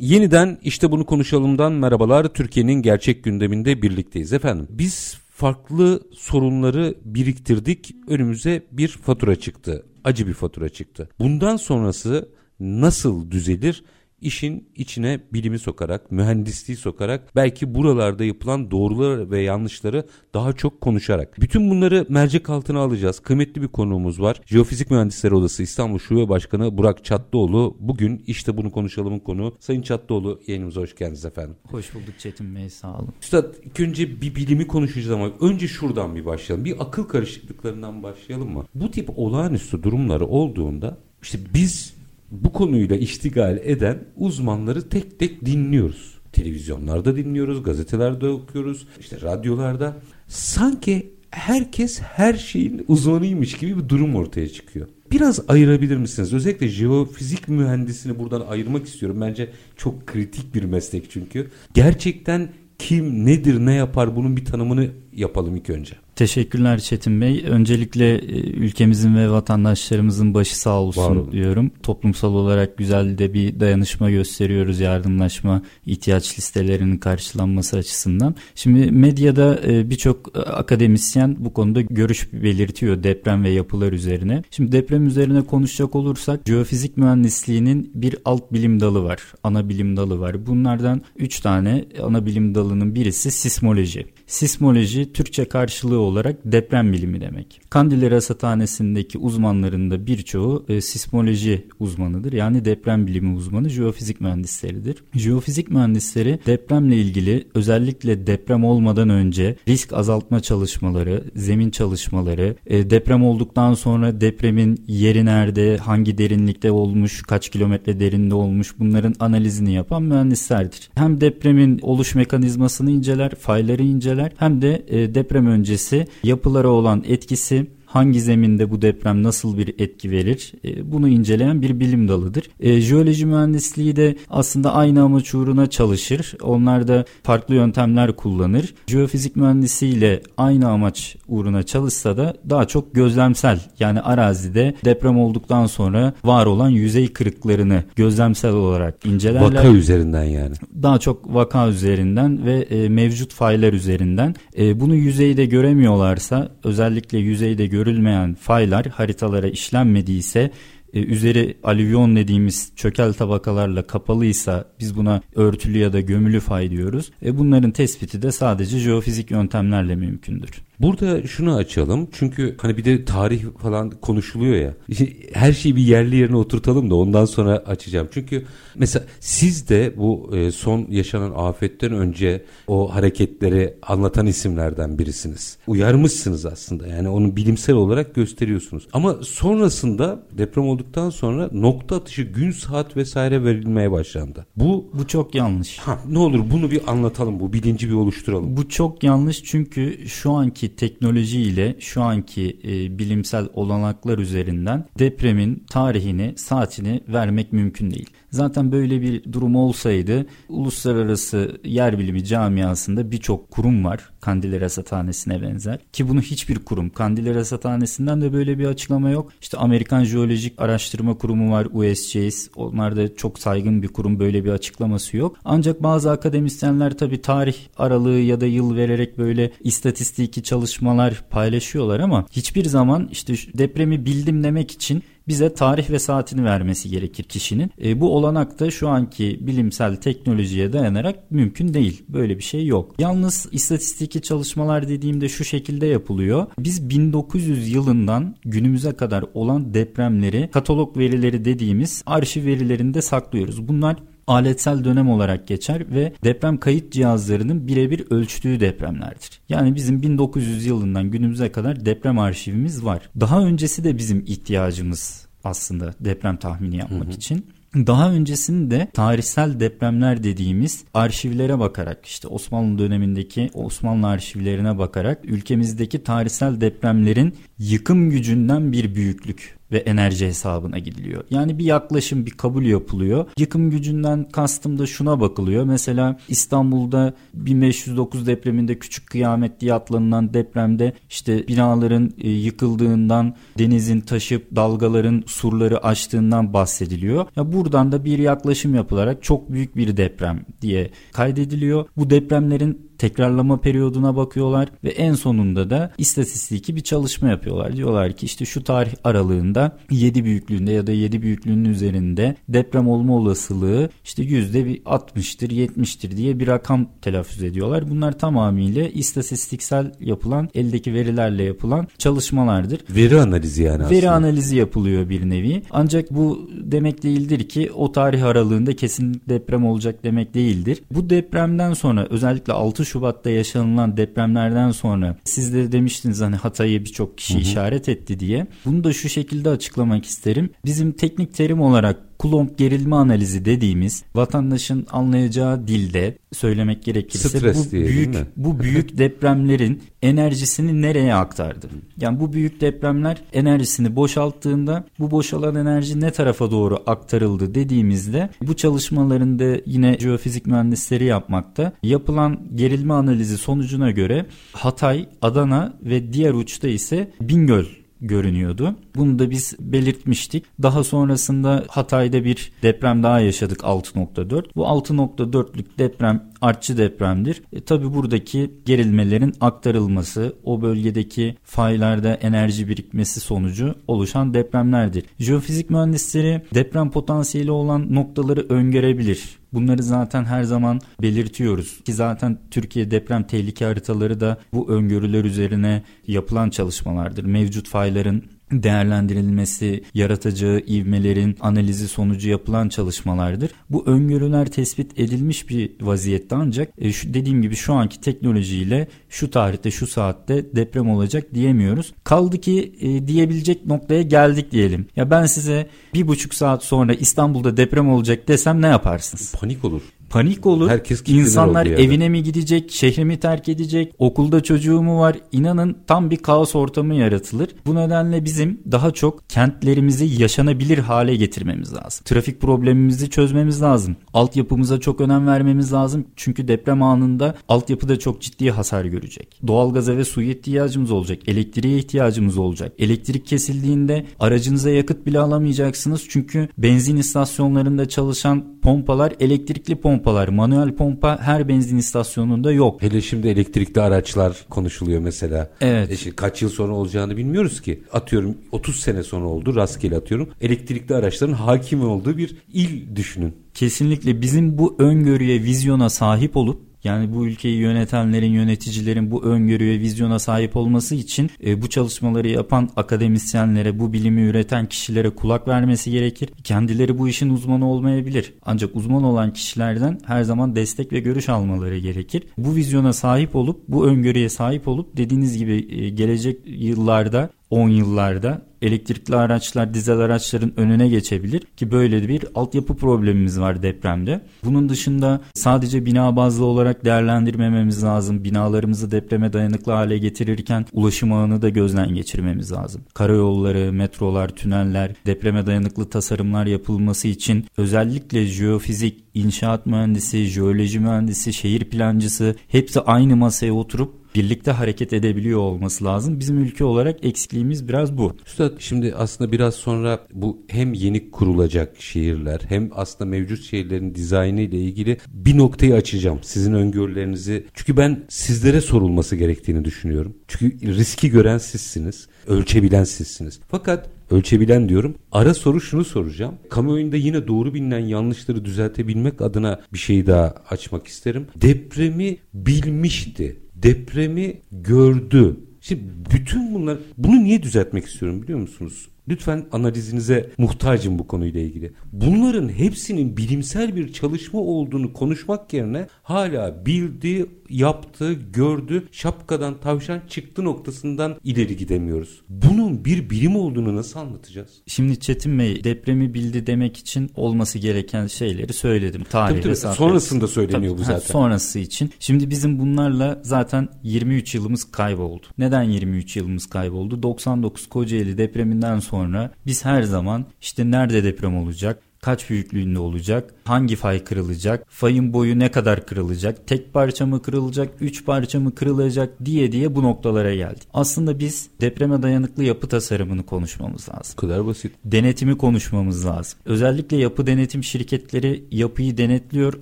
Yeniden işte bunu konuşalımdan merhabalar. Türkiye'nin gerçek gündeminde birlikteyiz efendim. Biz farklı sorunları biriktirdik. Önümüze bir fatura çıktı. Acı bir fatura çıktı. Bundan sonrası nasıl düzelir? İşin içine bilimi sokarak, mühendisliği sokarak, belki buralarda yapılan doğruları ve yanlışları daha çok konuşarak. Bütün bunları mercek altına alacağız. Kıymetli bir konuğumuz var. Jeofizik Mühendisleri Odası İstanbul Şube Başkanı Burak Çatlıoğlu. Bugün işte bunu konuşalımın konu. Sayın Çatlıoğlu yayınımıza hoş geldiniz efendim. Hoş bulduk Çetin Bey sağ olun. Üstad ilk önce bir bilimi konuşacağız ama önce şuradan bir başlayalım. Bir akıl karışıklıklarından başlayalım mı? Bu tip olağanüstü durumları olduğunda işte biz bu konuyla iştigal eden uzmanları tek tek dinliyoruz. Televizyonlarda dinliyoruz, gazetelerde okuyoruz, işte radyolarda. Sanki herkes her şeyin uzmanıymış gibi bir durum ortaya çıkıyor. Biraz ayırabilir misiniz? Özellikle jeofizik mühendisini buradan ayırmak istiyorum. Bence çok kritik bir meslek çünkü. Gerçekten kim nedir ne yapar bunun bir tanımını yapalım ilk önce. Teşekkürler Çetin Bey. Öncelikle e, ülkemizin ve vatandaşlarımızın başı sağ olsun diyorum. Toplumsal olarak güzel de bir dayanışma gösteriyoruz yardımlaşma ihtiyaç listelerinin karşılanması açısından. Şimdi medyada e, birçok e, akademisyen bu konuda görüş belirtiyor deprem ve yapılar üzerine. Şimdi deprem üzerine konuşacak olursak jeofizik mühendisliğinin bir alt bilim dalı var. Ana bilim dalı var. Bunlardan 3 tane ana bilim dalının birisi sismoloji. Sismoloji Türkçe karşılığı olarak deprem bilimi demek. Kandilli Rasathanesi'ndeki uzmanların da birçoğu e, sismoloji uzmanıdır. Yani deprem bilimi uzmanı jeofizik mühendisleridir. Jeofizik mühendisleri depremle ilgili özellikle deprem olmadan önce risk azaltma çalışmaları, zemin çalışmaları, e, deprem olduktan sonra depremin yeri nerede, hangi derinlikte olmuş, kaç kilometre derinde olmuş bunların analizini yapan mühendislerdir. Hem depremin oluş mekanizmasını inceler, fayları inceler hem de e, deprem öncesi yapılara olan etkisi hangi zeminde bu deprem nasıl bir etki verir e, bunu inceleyen bir bilim dalıdır. E, jeoloji mühendisliği de aslında aynı amaç uğruna çalışır. Onlar da farklı yöntemler kullanır. Jeofizik mühendisiyle aynı amaç uğruna çalışsa da daha çok gözlemsel yani arazide deprem olduktan sonra var olan yüzey kırıklarını gözlemsel olarak incelerler. Vaka üzerinden yani. Daha çok vaka üzerinden ve e, mevcut faylar üzerinden. E, bunu yüzeyde göremiyorlarsa özellikle yüzeyde gö görülmeyen faylar haritalara işlenmediyse e, üzeri alüvyon dediğimiz çökel tabakalarla kapalıysa biz buna örtülü ya da gömülü fay diyoruz. E, bunların tespiti de sadece jeofizik yöntemlerle mümkündür. Burada şunu açalım çünkü hani bir de tarih falan konuşuluyor ya. Her şeyi bir yerli yerine oturtalım da ondan sonra açacağım. Çünkü mesela siz de bu e, son yaşanan afetten önce o hareketleri anlatan isimlerden birisiniz. Uyarmışsınız aslında yani onu bilimsel olarak gösteriyorsunuz. Ama sonrasında deprem olduktan sonra nokta atışı gün saat vesaire verilmeye başlandı. Bu bu çok yanlış. Ha, ne olur bunu bir anlatalım bu bilinci bir oluşturalım. Bu çok yanlış çünkü şu anki teknoloji ile şu anki e, bilimsel olanaklar üzerinden depremin tarihini, saatini vermek mümkün değil. Zaten böyle bir durum olsaydı uluslararası yer bilimi camiasında birçok kurum var. Kandilli Rasathanesi'ne benzer. Ki bunu hiçbir kurum. Kandilli Rasathanesi'nden de böyle bir açıklama yok. İşte Amerikan Jeolojik Araştırma Kurumu var USGS. Onlar da çok saygın bir kurum. Böyle bir açıklaması yok. Ancak bazı akademisyenler tabi tarih aralığı ya da yıl vererek böyle istatistiki çalışmalar paylaşıyorlar ama hiçbir zaman işte depremi bildim demek için bize tarih ve saatini vermesi gerekir kişinin. E, bu olanak da şu anki bilimsel teknolojiye dayanarak mümkün değil. Böyle bir şey yok. Yalnız istatistiki çalışmalar dediğimde şu şekilde yapılıyor. Biz 1900 yılından günümüze kadar olan depremleri katalog verileri dediğimiz arşiv verilerinde saklıyoruz. Bunlar aletsel dönem olarak geçer ve deprem kayıt cihazlarının birebir ölçtüğü depremlerdir. Yani bizim 1900 yılından günümüze kadar deprem arşivimiz var. Daha öncesi de bizim ihtiyacımız aslında deprem tahmini yapmak hı hı. için. Daha öncesinde tarihsel depremler dediğimiz arşivlere bakarak işte Osmanlı dönemindeki Osmanlı arşivlerine bakarak ülkemizdeki tarihsel depremlerin yıkım gücünden bir büyüklük ve enerji hesabına gidiliyor. Yani bir yaklaşım, bir kabul yapılıyor. Yıkım gücünden kastım da şuna bakılıyor. Mesela İstanbul'da 1509 depreminde küçük kıyamet diye atlanılan depremde işte binaların e, yıkıldığından, denizin taşıp dalgaların surları açtığından bahsediliyor. Ya buradan da bir yaklaşım yapılarak çok büyük bir deprem diye kaydediliyor. Bu depremlerin tekrarlama periyoduna bakıyorlar ve en sonunda da istatistiki bir çalışma yapıyorlar. Diyorlar ki işte şu tarih aralığında 7 büyüklüğünde ya da 7 büyüklüğünün üzerinde deprem olma olasılığı işte yüzde 60'tır 70'tir diye bir rakam telaffuz ediyorlar. Bunlar tamamıyla istatistiksel yapılan eldeki verilerle yapılan çalışmalardır. Veri analizi yani aslında. Veri analizi yapılıyor bir nevi. Ancak bu demek değildir ki o tarih aralığında kesin deprem olacak demek değildir. Bu depremden sonra özellikle 6 Şubat'ta yaşanılan depremlerden sonra siz de demiştiniz hani Hatay'ı birçok kişi hı hı. işaret etti diye. Bunu da şu şekilde açıklamak isterim. Bizim teknik terim olarak Coulomb gerilme analizi dediğimiz vatandaşın anlayacağı dilde söylemek gerekirse Stres bu diye, büyük bu büyük depremlerin enerjisini nereye aktardı? Yani bu büyük depremler enerjisini boşalttığında bu boşalan enerji ne tarafa doğru aktarıldı dediğimizde bu çalışmalarında yine jeofizik mühendisleri yapmakta. Yapılan gerilme analizi sonucuna göre Hatay, Adana ve diğer uçta ise Bingöl görünüyordu. Bunu da biz belirtmiştik. Daha sonrasında Hatay'da bir deprem daha yaşadık 6.4. Bu 6.4'lük deprem artçı depremdir. E, Tabi buradaki gerilmelerin aktarılması, o bölgedeki faylarda enerji birikmesi sonucu oluşan depremlerdir. Jeofizik mühendisleri deprem potansiyeli olan noktaları öngörebilir. Bunları zaten her zaman belirtiyoruz ki zaten Türkiye deprem tehlike haritaları da bu öngörüler üzerine yapılan çalışmalardır. Mevcut fayların değerlendirilmesi, yaratacağı ivmelerin analizi sonucu yapılan çalışmalardır. Bu öngörüler tespit edilmiş bir vaziyette ancak e, şu, dediğim gibi şu anki teknolojiyle şu tarihte şu saatte deprem olacak diyemiyoruz. Kaldı ki e, diyebilecek noktaya geldik diyelim. Ya ben size bir buçuk saat sonra İstanbul'da deprem olacak desem ne yaparsınız? Panik olur panik olur. Herkes İnsanlar evine mi gidecek, şehri mi terk edecek, okulda çocuğu mu var? İnanın tam bir kaos ortamı yaratılır. Bu nedenle bizim daha çok kentlerimizi yaşanabilir hale getirmemiz lazım. Trafik problemimizi çözmemiz lazım. Altyapımıza çok önem vermemiz lazım. Çünkü deprem anında altyapıda çok ciddi hasar görecek. Doğalgaza ve suya ihtiyacımız olacak. Elektriğe ihtiyacımız olacak. Elektrik kesildiğinde aracınıza yakıt bile alamayacaksınız. Çünkü benzin istasyonlarında çalışan pompalar elektrikli pompalar. Manuel pompa her benzin istasyonunda yok. Hele şimdi elektrikli araçlar konuşuluyor mesela. Evet. E kaç yıl sonra olacağını bilmiyoruz ki. Atıyorum 30 sene sonra oldu rastgele atıyorum. Elektrikli araçların hakim olduğu bir il düşünün. Kesinlikle bizim bu öngörüye, vizyona sahip olup yani bu ülkeyi yönetenlerin, yöneticilerin bu öngörüye, vizyona sahip olması için e, bu çalışmaları yapan akademisyenlere, bu bilimi üreten kişilere kulak vermesi gerekir. Kendileri bu işin uzmanı olmayabilir. Ancak uzman olan kişilerden her zaman destek ve görüş almaları gerekir. Bu vizyona sahip olup, bu öngörüye sahip olup dediğiniz gibi e, gelecek yıllarda 10 yıllarda elektrikli araçlar dizel araçların önüne geçebilir ki böyle bir altyapı problemimiz var depremde. Bunun dışında sadece bina bazlı olarak değerlendirmememiz lazım. Binalarımızı depreme dayanıklı hale getirirken ulaşım ağını da gözden geçirmemiz lazım. Karayolları, metrolar, tüneller, depreme dayanıklı tasarımlar yapılması için özellikle jeofizik, inşaat mühendisi, jeoloji mühendisi, şehir plancısı hepsi aynı masaya oturup birlikte hareket edebiliyor olması lazım. Bizim ülke olarak eksikliğimiz biraz bu. Üstad şimdi aslında biraz sonra bu hem yeni kurulacak şehirler hem aslında mevcut şehirlerin dizaynı ile ilgili bir noktayı açacağım. Sizin öngörülerinizi. Çünkü ben sizlere sorulması gerektiğini düşünüyorum. Çünkü riski gören sizsiniz. Ölçebilen sizsiniz. Fakat ölçebilen diyorum. Ara soru şunu soracağım. Kamuoyunda yine doğru bilinen yanlışları düzeltebilmek adına bir şey daha açmak isterim. Depremi bilmişti depremi gördü. Şimdi bütün bunlar bunu niye düzeltmek istiyorum biliyor musunuz? Lütfen analizinize muhtacım bu konuyla ilgili. Bunların hepsinin bilimsel bir çalışma olduğunu konuşmak yerine hala bildi, yaptı, gördü, şapkadan tavşan çıktı noktasından ileri gidemiyoruz. Bunun bir bilim olduğunu nasıl anlatacağız? Şimdi Çetin Bey depremi bildi demek için olması gereken şeyleri söyledim. Tarih tabii, tabii. Sonrasında söyleniyor tabii, bu zaten. sonrası için. Şimdi bizim bunlarla zaten 23 yılımız kayboldu. Neden 23 yılımız kayboldu? 99 Kocaeli depreminden sonra biz her zaman işte nerede deprem olacak? Kaç büyüklüğünde olacak, hangi fay kırılacak, fayın boyu ne kadar kırılacak, tek parça mı kırılacak, üç parça mı kırılacak diye diye bu noktalara geldik. Aslında biz depreme dayanıklı yapı tasarımını konuşmamız lazım. Bu kadar basit. Denetimi konuşmamız lazım. Özellikle yapı denetim şirketleri yapıyı denetliyor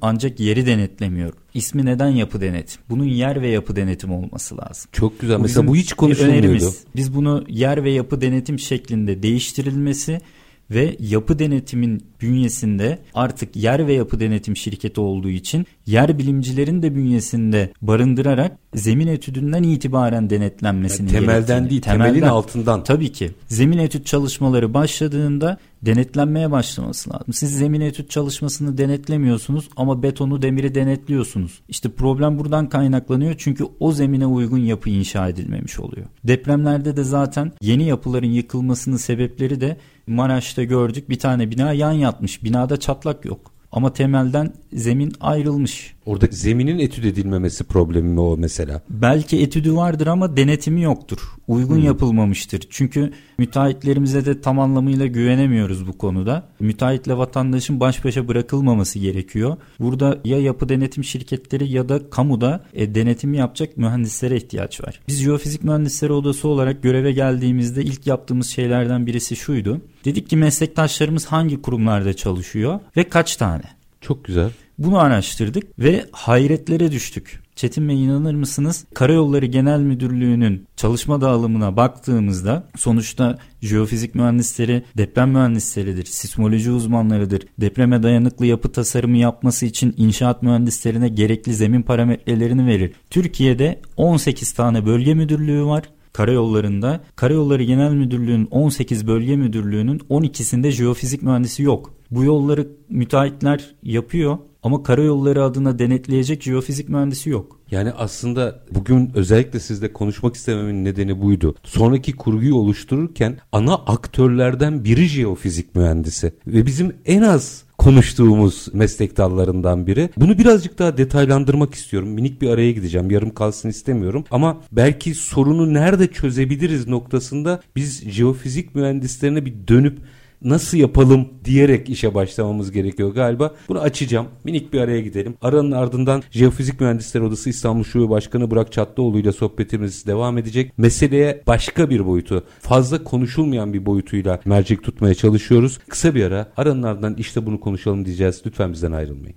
ancak yeri denetlemiyor. İsmi neden yapı denetim? Bunun yer ve yapı denetim olması lazım. Çok güzel. Bu Mesela bu hiç konuşulmuyordu. Önerimiz. Biz bunu yer ve yapı denetim şeklinde değiştirilmesi ve yapı denetimin bünyesinde artık yer ve yapı denetim şirketi olduğu için yer bilimcilerin de bünyesinde barındırarak zemin etüdünden itibaren denetlenmesini yani temelden gerektiğini. değil temelden, temelin altından. Tabii ki. Zemin etüt çalışmaları başladığında denetlenmeye başlaması lazım. Siz zemin etüt çalışmasını denetlemiyorsunuz ama betonu demiri denetliyorsunuz. İşte problem buradan kaynaklanıyor çünkü o zemine uygun yapı inşa edilmemiş oluyor. Depremlerde de zaten yeni yapıların yıkılmasının sebepleri de Maraş'ta gördük bir tane bina yan yatmış. Binada çatlak yok. Ama temelden zemin ayrılmış. Orada zeminin etüt edilmemesi problemi mi o mesela? Belki etüdü vardır ama denetimi yoktur. Uygun hmm. yapılmamıştır. Çünkü müteahhitlerimize de tam anlamıyla güvenemiyoruz bu konuda. Müteahhitle vatandaşın baş başa bırakılmaması gerekiyor. Burada ya yapı denetim şirketleri ya da kamuda e, denetimi yapacak mühendislere ihtiyaç var. Biz jeofizik mühendisleri odası olarak göreve geldiğimizde ilk yaptığımız şeylerden birisi şuydu. Dedik ki meslektaşlarımız hangi kurumlarda çalışıyor ve kaç tane? Çok güzel. Bunu araştırdık ve hayretlere düştük. Çetin Bey inanır mısınız? Karayolları Genel Müdürlüğü'nün çalışma dağılımına baktığımızda sonuçta jeofizik mühendisleri deprem mühendisleridir, sismoloji uzmanlarıdır. Depreme dayanıklı yapı tasarımı yapması için inşaat mühendislerine gerekli zemin parametrelerini verir. Türkiye'de 18 tane bölge müdürlüğü var karayollarında Karayolları Genel Müdürlüğü'nün 18 bölge müdürlüğünün 12'sinde jeofizik mühendisi yok. Bu yolları müteahhitler yapıyor ama karayolları adına denetleyecek jeofizik mühendisi yok. Yani aslında bugün özellikle sizle konuşmak istememin nedeni buydu. Sonraki kurguyu oluştururken ana aktörlerden biri jeofizik mühendisi ve bizim en az konuştuğumuz meslek dallarından biri. Bunu birazcık daha detaylandırmak istiyorum. Minik bir araya gideceğim. Yarım kalsın istemiyorum. Ama belki sorunu nerede çözebiliriz noktasında biz jeofizik mühendislerine bir dönüp nasıl yapalım diyerek işe başlamamız gerekiyor galiba. Bunu açacağım. Minik bir araya gidelim. Aranın ardından Jeofizik Mühendisleri Odası İstanbul Şube Başkanı Burak Çatlıoğlu ile sohbetimiz devam edecek. Meseleye başka bir boyutu, fazla konuşulmayan bir boyutuyla mercek tutmaya çalışıyoruz. Kısa bir ara. Aranın ardından işte bunu konuşalım diyeceğiz. Lütfen bizden ayrılmayın.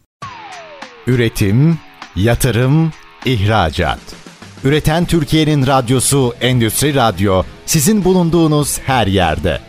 Üretim, yatırım, ihracat. Üreten Türkiye'nin radyosu Endüstri Radyo sizin bulunduğunuz her yerde.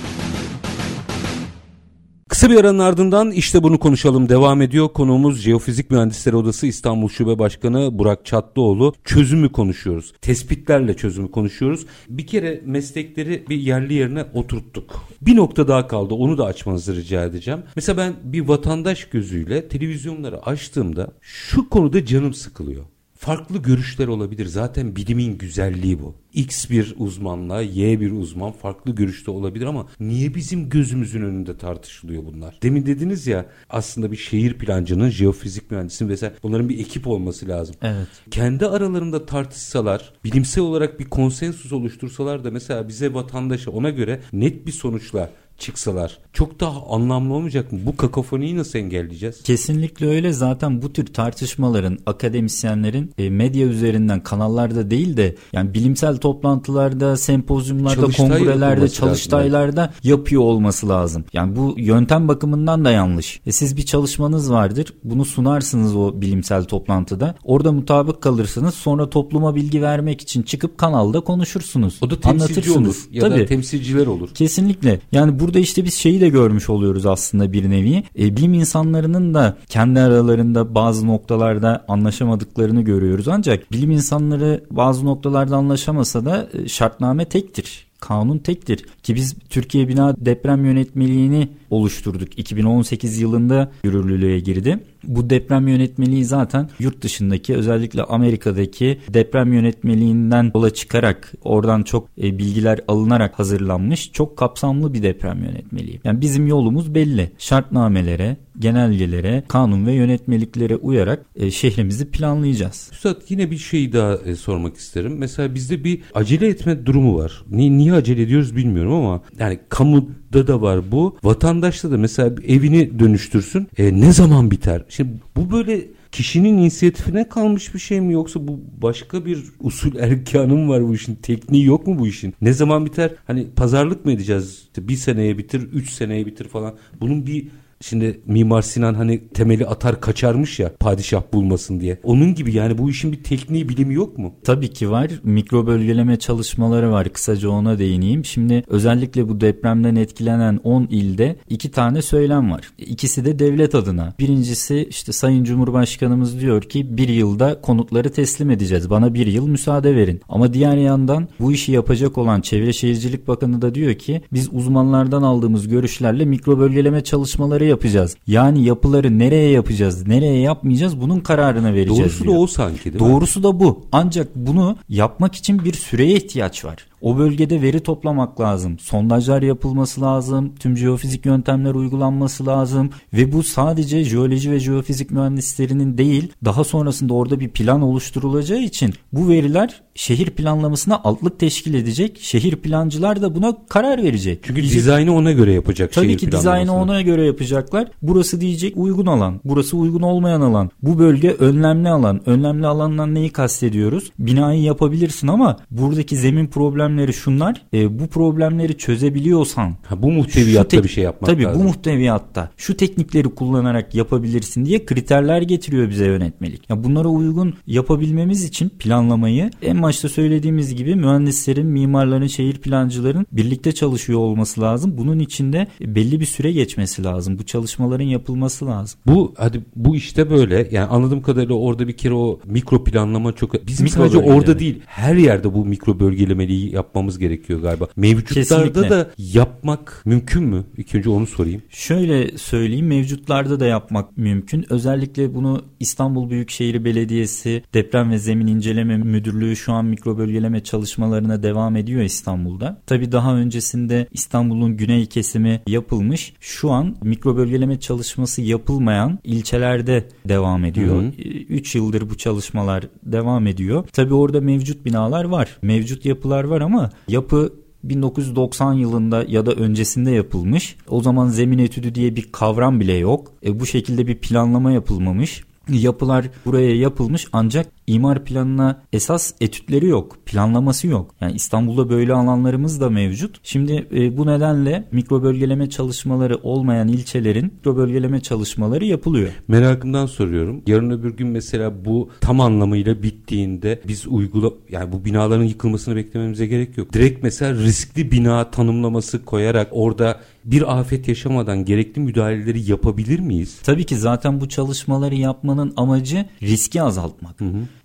Kısa bir aranın ardından işte bunu konuşalım devam ediyor. Konuğumuz Jeofizik Mühendisleri Odası İstanbul Şube Başkanı Burak Çatlıoğlu. Çözümü konuşuyoruz. Tespitlerle çözümü konuşuyoruz. Bir kere meslekleri bir yerli yerine oturttuk. Bir nokta daha kaldı. Onu da açmanızı rica edeceğim. Mesela ben bir vatandaş gözüyle televizyonları açtığımda şu konuda canım sıkılıyor. Farklı görüşler olabilir. Zaten bilimin güzelliği bu. X bir uzmanla Y bir uzman farklı görüşte olabilir ama niye bizim gözümüzün önünde tartışılıyor bunlar? Demin dediniz ya aslında bir şehir plancının, jeofizik mühendisinin vesaire bunların bir ekip olması lazım. Evet. Kendi aralarında tartışsalar, bilimsel olarak bir konsensus oluştursalar da mesela bize vatandaşa ona göre net bir sonuçla çıksalar çok daha anlamlı olmayacak mı? Bu kakofoniyi nasıl engelleyeceğiz? Kesinlikle öyle. Zaten bu tür tartışmaların akademisyenlerin e, medya üzerinden kanallarda değil de yani bilimsel toplantılarda, sempozyumlarda, Çalıştay kongrelerde, çalıştaylarda lazım. yapıyor olması lazım. Yani bu yöntem bakımından da yanlış. E, siz bir çalışmanız vardır. Bunu sunarsınız o bilimsel toplantıda. Orada mutabık kalırsınız. Sonra topluma bilgi vermek için çıkıp kanalda konuşursunuz. O da temsilci olur ya Tabii. da temsilciler olur. Kesinlikle. Yani burada burada işte biz şeyi de görmüş oluyoruz aslında bir nevi. E, bilim insanlarının da kendi aralarında bazı noktalarda anlaşamadıklarını görüyoruz. Ancak bilim insanları bazı noktalarda anlaşamasa da e, şartname tektir kanun tektir. Ki biz Türkiye Bina Deprem Yönetmeliğini oluşturduk. 2018 yılında yürürlülüğe girdi. Bu deprem yönetmeliği zaten yurt dışındaki özellikle Amerika'daki deprem yönetmeliğinden yola çıkarak oradan çok e, bilgiler alınarak hazırlanmış çok kapsamlı bir deprem yönetmeliği. Yani bizim yolumuz belli. Şartnamelere, genelgelere, kanun ve yönetmeliklere uyarak e, şehrimizi planlayacağız. Üstad yine bir şey daha e, sormak isterim. Mesela bizde bir acele etme durumu var. Niye, niye acele ediyoruz bilmiyorum ama yani kamuda da var bu. Vatandaşta da mesela evini dönüştürsün. E, ne zaman biter? Şimdi bu böyle kişinin inisiyatifine kalmış bir şey mi yoksa bu başka bir usul erkanı mı var bu işin? Tekniği yok mu bu işin? Ne zaman biter? Hani pazarlık mı edeceğiz? Bir seneye bitir, üç seneye bitir falan. Bunun bir Şimdi Mimar Sinan hani temeli atar kaçarmış ya padişah bulmasın diye. Onun gibi yani bu işin bir tekniği bilimi yok mu? Tabii ki var. Mikro bölgeleme çalışmaları var. Kısaca ona değineyim. Şimdi özellikle bu depremden etkilenen 10 ilde iki tane söylem var. İkisi de devlet adına. Birincisi işte Sayın Cumhurbaşkanımız diyor ki bir yılda konutları teslim edeceğiz. Bana bir yıl müsaade verin. Ama diğer yandan bu işi yapacak olan Çevre Şehircilik Bakanı da diyor ki biz uzmanlardan aldığımız görüşlerle mikro bölgeleme çalışmaları yapacağız. Yani yapıları nereye yapacağız, nereye yapmayacağız bunun kararını vereceğiz Doğrusu diyor. da o sanki değil Doğrusu mi? da bu. Ancak bunu yapmak için bir süreye ihtiyaç var. O bölgede veri toplamak lazım. Sondajlar yapılması lazım. Tüm jeofizik yöntemler uygulanması lazım. Ve bu sadece jeoloji ve jeofizik mühendislerinin değil daha sonrasında orada bir plan oluşturulacağı için bu veriler şehir planlamasına altlık teşkil edecek. Şehir plancılar da buna karar verecek. Çünkü Diyecek, dizaynı ona göre yapacak Tabii ki dizaynı ona göre yapacaklar. Burası diyecek uygun alan. Burası uygun olmayan alan. Bu bölge önlemli alan. Önlemli alandan neyi kastediyoruz? Binayı yapabilirsin ama buradaki zemin problemleri şunlar. E, bu problemleri çözebiliyorsan Ha, bu muhteviyatta bir şey yapmak tabii, lazım. bu muhteviyatta şu teknikleri kullanarak yapabilirsin diye kriterler getiriyor bize yönetmelik. Ya bunlara uygun yapabilmemiz için planlamayı en başta söylediğimiz gibi mühendislerin, mimarların, şehir plancıların birlikte çalışıyor olması lazım. Bunun içinde belli bir süre geçmesi lazım. Bu çalışmaların yapılması lazım. Bu hadi bu işte böyle yani anladığım kadarıyla orada bir kere o mikro planlama çok bizim Mikro sadece orada değil her yerde bu mikro bölgelemeliği yapmamız gerekiyor galiba. Mevcutlarda Kesinlikle. da yapmak mümkün mü? İlk önce onu sorayım. Şöyle söyleyeyim mevcutlarda da yapmak mümkün. Özellikle bunu İstanbul Büyükşehir Belediyesi Deprem ve Zemin İnceleme Müdürlüğü şu an mikro bölgeleme çalışmalarına devam ediyor İstanbul'da. Tabi daha öncesinde İstanbul'un güney kesimi yapılmış. Şu an mikro bölgeleme çalışması yapılmayan ilçelerde devam ediyor. Hı hı. 3 yıldır bu çalışmalar devam ediyor. Tabi orada mevcut binalar var. Mevcut yapılar var ama yapı 1990 yılında ya da öncesinde yapılmış. O zaman zemin etüdü diye bir kavram bile yok. E, bu şekilde bir planlama yapılmamış. Yapılar buraya yapılmış ancak imar planına esas etütleri yok, planlaması yok. Yani İstanbul'da böyle alanlarımız da mevcut. Şimdi e, bu nedenle mikro bölgeleme çalışmaları olmayan ilçelerin mikro bölgeleme çalışmaları yapılıyor. Merakımdan soruyorum. Yarın öbür gün mesela bu tam anlamıyla bittiğinde biz uygula yani bu binaların yıkılmasını beklememize gerek yok. Direkt mesela riskli bina tanımlaması koyarak orada bir afet yaşamadan gerekli müdahaleleri yapabilir miyiz? Tabii ki zaten bu çalışmaları yapmanın amacı riski azaltmak.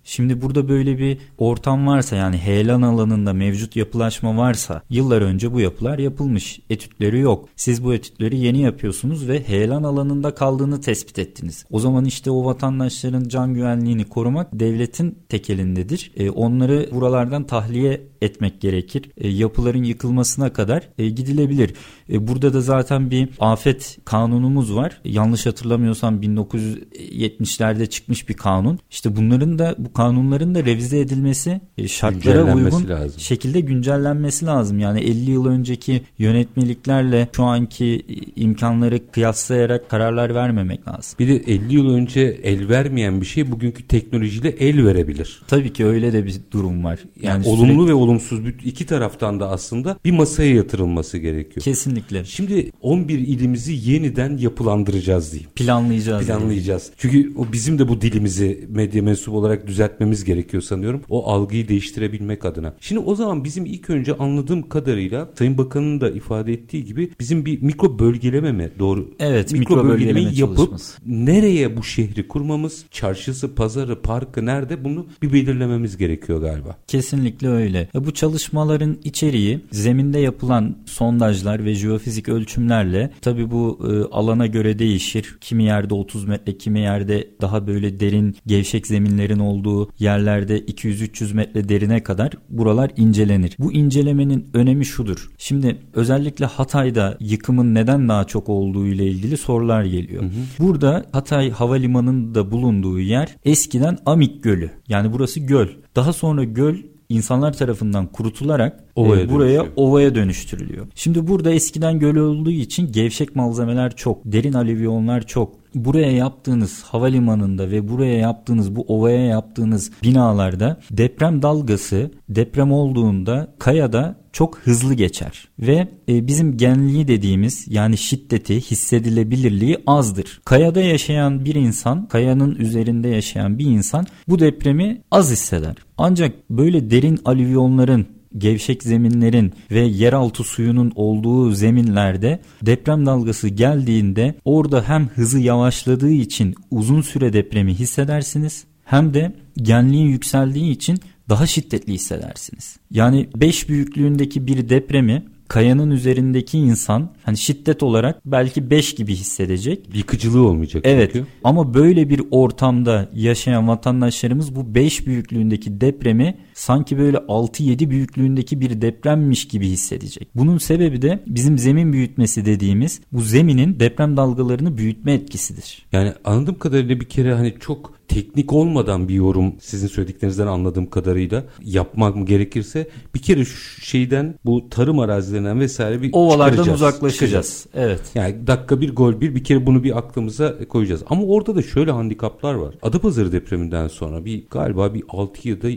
Şimdi burada böyle bir ortam varsa yani heyelan alanında mevcut yapılaşma varsa yıllar önce bu yapılar yapılmış. Etütleri yok. Siz bu etütleri yeni yapıyorsunuz ve heyelan alanında kaldığını tespit ettiniz. O zaman işte o vatandaşların can güvenliğini korumak devletin tekelindedir. E, onları buralardan tahliye etmek gerekir. E, yapıların yıkılmasına kadar e, gidilebilir. E, burada da zaten bir afet kanunumuz var. Yanlış hatırlamıyorsam 1970'lerde çıkmış bir kanun. İşte bunların da bu kanunların da revize edilmesi e, şartlara uygun lazım. şekilde güncellenmesi lazım. Yani 50 yıl önceki yönetmeliklerle şu anki e, imkanları kıyaslayarak kararlar vermemek lazım. Bir de 50 yıl önce el vermeyen bir şey bugünkü teknolojiyle el verebilir. Tabii ki öyle de bir durum var. Yani, sürekli- olumlu ve olumsuz iki taraftan da aslında bir masaya yatırılması gerekiyor. Kesinlikle. Şimdi 11 ilimizi yeniden yapılandıracağız diyeyim. Planlayacağız. Planlayacağız. Diyeyim. Çünkü o bizim de bu dilimizi medya mensubu olarak düzeltmemiz gerekiyor sanıyorum. O algıyı değiştirebilmek adına. Şimdi o zaman bizim ilk önce anladığım kadarıyla Sayın Bakan'ın da ifade ettiği gibi bizim bir mikro bölgeleme mi doğru? Evet, mikro, mikro bölgelemeyi yapıp çalışması. nereye bu şehri kurmamız, çarşısı, pazarı, parkı nerede bunu bir belirlememiz gerekiyor galiba. Kesinlikle öyle. Bu çalışmaların içeriği zeminde yapılan sondajlar ve jeofizik ölçümlerle tabi bu e, alana göre değişir. Kimi yerde 30 metre, kimi yerde daha böyle derin gevşek zeminlerin olduğu yerlerde 200-300 metre derine kadar buralar incelenir. Bu incelemenin önemi şudur. Şimdi özellikle Hatay'da yıkımın neden daha çok olduğu ile ilgili sorular geliyor. Hı hı. Burada Hatay Havalimanı'nın da bulunduğu yer eskiden Amik Gölü. Yani burası göl. Daha sonra göl insanlar tarafından kurutularak ovaya e, buraya dönüşüyor. ovaya dönüştürülüyor. Şimdi burada eskiden göl olduğu için gevşek malzemeler çok, derin alüvyonlar çok. Buraya yaptığınız havalimanında ve buraya yaptığınız bu ovaya yaptığınız binalarda deprem dalgası deprem olduğunda kayada çok hızlı geçer ve e, bizim genliği dediğimiz yani şiddeti hissedilebilirliği azdır. Kayada yaşayan bir insan, kayanın üzerinde yaşayan bir insan bu depremi az hisseder. Ancak böyle derin alüvyonların gevşek zeminlerin ve yeraltı suyunun olduğu zeminlerde deprem dalgası geldiğinde orada hem hızı yavaşladığı için uzun süre depremi hissedersiniz hem de genliğin yükseldiği için daha şiddetli hissedersiniz. Yani 5 büyüklüğündeki bir depremi kayanın üzerindeki insan hani şiddet olarak belki 5 gibi hissedecek. Yıkıcılığı olmayacak. Evet çünkü. ama böyle bir ortamda yaşayan vatandaşlarımız bu 5 büyüklüğündeki depremi sanki böyle 6-7 büyüklüğündeki bir depremmiş gibi hissedecek. Bunun sebebi de bizim zemin büyütmesi dediğimiz bu zeminin deprem dalgalarını büyütme etkisidir. Yani anladığım kadarıyla bir kere hani çok teknik olmadan bir yorum sizin söylediklerinizden anladığım kadarıyla yapmak mı gerekirse bir kere şu şeyden bu tarım arazilerinden vesaire bir ovalardan uzaklaşacağız. Evet. Yani dakika bir gol bir bir kere bunu bir aklımıza koyacağız. Ama orada da şöyle handikaplar var. Adapazarı depreminden sonra bir galiba bir 6 ya da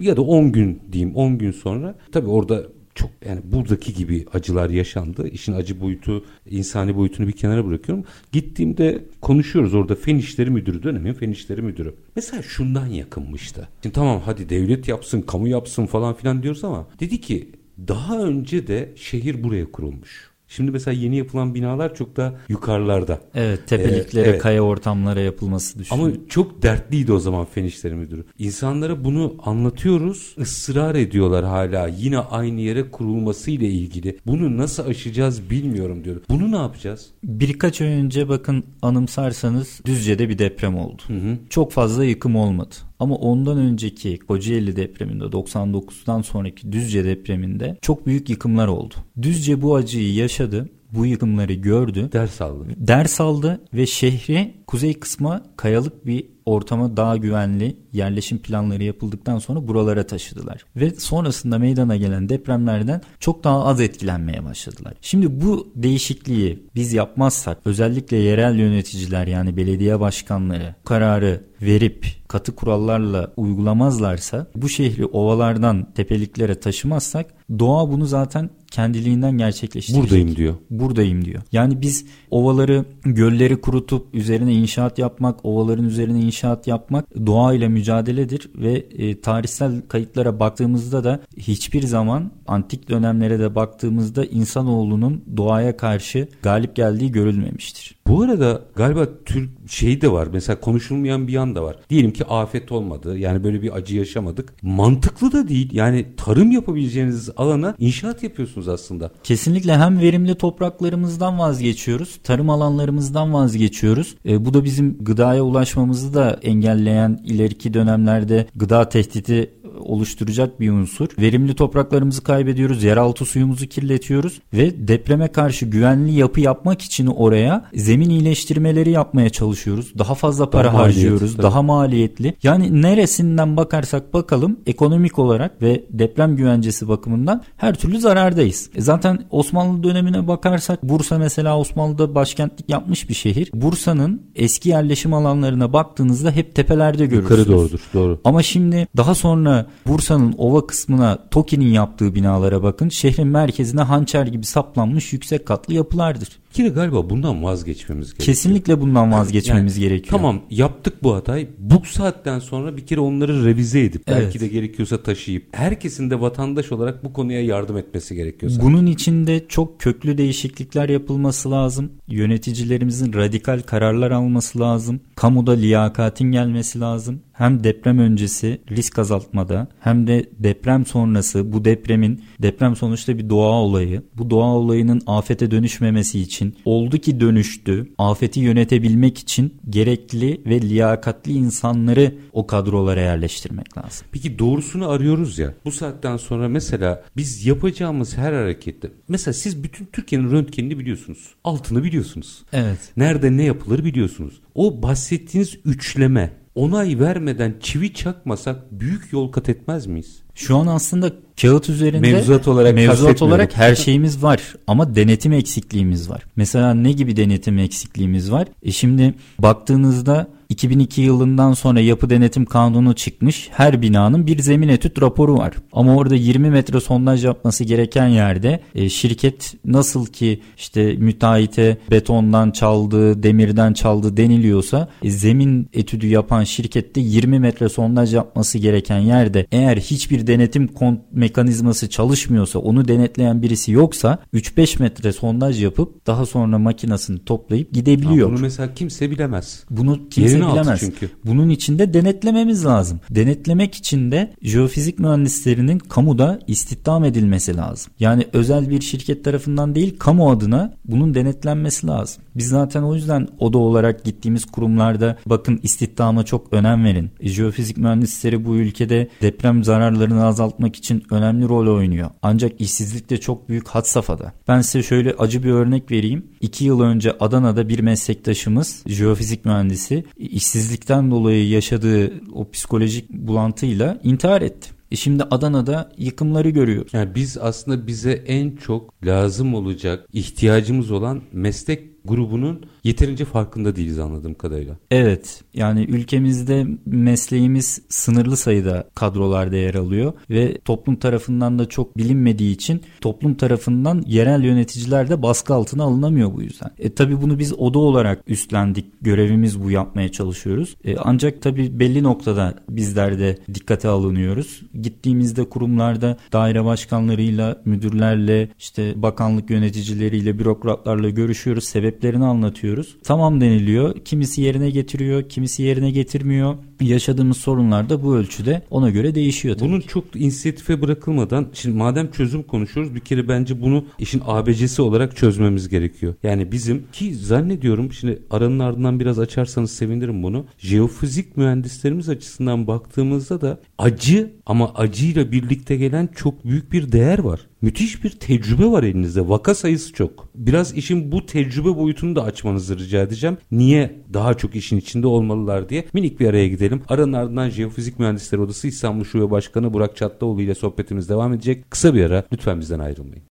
ya da 10 gün diyeyim 10 gün sonra tabii orada çok yani buradaki gibi acılar yaşandı. İşin acı boyutu, insani boyutunu bir kenara bırakıyorum. Gittiğimde konuşuyoruz orada Fen İşleri Müdürü, dönemin Fen İşleri Müdürü. Mesela şundan yakınmıştı. Şimdi tamam hadi devlet yapsın, kamu yapsın falan filan diyoruz ama dedi ki daha önce de şehir buraya kurulmuş. Şimdi mesela yeni yapılan binalar çok da yukarılarda. Evet tepeliklere, ee, evet. kaya ortamlara yapılması düşünüyor. Ama çok dertliydi o zaman Fen İşleri Müdürü. İnsanlara bunu anlatıyoruz, ısrar ediyorlar hala yine aynı yere kurulması ile ilgili. Bunu nasıl aşacağız bilmiyorum diyor. Bunu ne yapacağız? Birkaç ay önce bakın anımsarsanız Düzce'de bir deprem oldu. Hı hı. Çok fazla yıkım olmadı. Ama ondan önceki Kocaeli depreminde 99'dan sonraki Düzce depreminde çok büyük yıkımlar oldu. Düzce bu acıyı yaşadı bu yıkımları gördü. Ders aldı. Ders aldı ve şehri kuzey kısma kayalık bir ortama daha güvenli yerleşim planları yapıldıktan sonra buralara taşıdılar. Ve sonrasında meydana gelen depremlerden çok daha az etkilenmeye başladılar. Şimdi bu değişikliği biz yapmazsak özellikle yerel yöneticiler yani belediye başkanları kararı verip katı kurallarla uygulamazlarsa bu şehri ovalardan tepeliklere taşımazsak doğa bunu zaten kendiliğinden gerçekleştirecek. Buradayım diyor. Buradayım diyor. Yani biz ovaları, gölleri kurutup üzerine inşaat yapmak, ovaların üzerine inşaat yapmak doğayla mücadeledir ve e, tarihsel kayıtlara baktığımızda da hiçbir zaman antik dönemlere de baktığımızda insanoğlunun doğaya karşı galip geldiği görülmemiştir. Bu arada galiba Türk şey de var. Mesela konuşulmayan bir yan da var. Diyelim ki afet olmadı. Yani böyle bir acı yaşamadık. Mantıklı da değil. Yani tarım yapabileceğiniz alana inşaat yapıyorsunuz aslında. Kesinlikle hem verimli topraklarımızdan vazgeçiyoruz. Tarım alanlarımızdan vazgeçiyoruz. E, bu da bizim gıdaya ulaşmamızı da engelleyen ileriki dönemlerde gıda tehdidi oluşturacak bir unsur. Verimli topraklarımızı kaybediyoruz, yeraltı suyumuzu kirletiyoruz ve depreme karşı güvenli yapı yapmak için oraya zemin iyileştirmeleri yapmaya çalışıyoruz. Daha fazla para daha harcıyoruz, maliyetli, daha maliyetli. Yani neresinden bakarsak bakalım ekonomik olarak ve deprem güvencesi bakımından her türlü zarardayız. E zaten Osmanlı dönemine bakarsak Bursa mesela Osmanlı'da başkentlik yapmış bir şehir. Bursa'nın eski yerleşim alanlarına baktığınızda hep tepelerde görürsünüz. Yukarı doğrudur, doğru. Ama şimdi daha sonra Bursa'nın ova kısmına TOKİ'nin yaptığı binalara bakın. Şehrin merkezine hançer gibi saplanmış yüksek katlı yapılardır. Kere galiba bundan vazgeçmemiz gerekiyor. Kesinlikle bundan vazgeçmemiz Yani, gerekiyor. Tamam yaptık bu hatayı. Bu saatten sonra bir kere onları revize edip Evet. belki de gerekiyorsa taşıyıp herkesin de vatandaş olarak bu konuya yardım etmesi gerekiyor. sanki. Bunun içinde çok köklü değişiklikler yapılması lazım. Yöneticilerimizin radikal kararlar alması lazım. Kamuda liyakatin gelmesi lazım. Hem deprem öncesi risk azaltmada hem de deprem sonrası bu depremin deprem sonuçta bir doğa olayı. Bu doğa olayının afete dönüşmemesi için oldu ki dönüştü. Afeti yönetebilmek için gerekli ve liyakatli insanları o kadrolara yerleştirmek lazım. Peki doğrusunu arıyoruz ya. Bu saatten sonra mesela biz yapacağımız her harekette mesela siz bütün Türkiye'nin röntgenini biliyorsunuz. Altını biliyorsunuz. Evet. Nerede ne yapılır biliyorsunuz. O bahsettiğiniz üçleme onay vermeden çivi çakmasak büyük yol kat etmez miyiz? Şu an aslında kağıt üzerinde Mevzuat olarak mevzuat olarak her şeyimiz var ama denetim eksikliğimiz var. Mesela ne gibi denetim eksikliğimiz var? E şimdi baktığınızda 2002 yılından sonra yapı denetim kanunu çıkmış. Her binanın bir zemin etüt raporu var. Ama orada 20 metre sondaj yapması gereken yerde e, şirket nasıl ki işte müteahhite betondan çaldı, demirden çaldı deniliyorsa e, zemin etüdü yapan şirkette 20 metre sondaj yapması gereken yerde eğer hiçbir denetim mekanizması çalışmıyorsa onu denetleyen birisi yoksa 3-5 metre sondaj yapıp daha sonra makinasını toplayıp gidebiliyor. Ha, bunu mesela kimse bilemez. Bunu kimse bilemez. çünkü. Bunun için de denetlememiz lazım. Denetlemek için de jeofizik mühendislerinin kamuda istihdam edilmesi lazım. Yani özel bir şirket tarafından değil kamu adına bunun denetlenmesi lazım. Biz zaten o yüzden oda olarak gittiğimiz kurumlarda bakın istihdama çok önem verin. Jeofizik mühendisleri bu ülkede deprem zararlarını azaltmak için önemli rol oynuyor. Ancak işsizlik de çok büyük had safhada. Ben size şöyle acı bir örnek vereyim. İki yıl önce Adana'da bir meslektaşımız jeofizik mühendisi işsizlikten dolayı yaşadığı o psikolojik bulantıyla intihar etti. E şimdi Adana'da yıkımları görüyoruz. Yani biz aslında bize en çok lazım olacak, ihtiyacımız olan meslek grubunun yeterince farkında değiliz anladığım kadarıyla. Evet yani ülkemizde mesleğimiz sınırlı sayıda kadrolarda yer alıyor ve toplum tarafından da çok bilinmediği için toplum tarafından yerel yöneticiler de baskı altına alınamıyor bu yüzden. E tabi bunu biz oda olarak üstlendik görevimiz bu yapmaya çalışıyoruz. E, ancak tabi belli noktada bizler de dikkate alınıyoruz. Gittiğimizde kurumlarda daire başkanlarıyla, müdürlerle, işte bakanlık yöneticileriyle, bürokratlarla görüşüyoruz. Sebeplerini anlatıyoruz. Tamam deniliyor. Kimisi yerine getiriyor, kimisi yerine getirmiyor. Yaşadığımız sorunlar da bu ölçüde ona göre değişiyor tabii. Bunun ki. çok inisiyatife bırakılmadan şimdi madem çözüm konuşuyoruz bir kere bence bunu işin ABC'si olarak çözmemiz gerekiyor. Yani bizim ki zannediyorum şimdi aranın ardından biraz açarsanız sevinirim bunu. Jeofizik mühendislerimiz açısından baktığımızda da acı ama acıyla birlikte gelen çok büyük bir değer var. Müthiş bir tecrübe var elinizde. Vaka sayısı çok. Biraz işin bu tecrübe boyutunu da açmanızı rica edeceğim. Niye daha çok işin içinde olmalılar diye. Minik bir araya gidelim. Aranın ardından Jeofizik Mühendisleri Odası İstanbul Şube Başkanı Burak Çatlıoğlu ile sohbetimiz devam edecek. Kısa bir ara. Lütfen bizden ayrılmayın.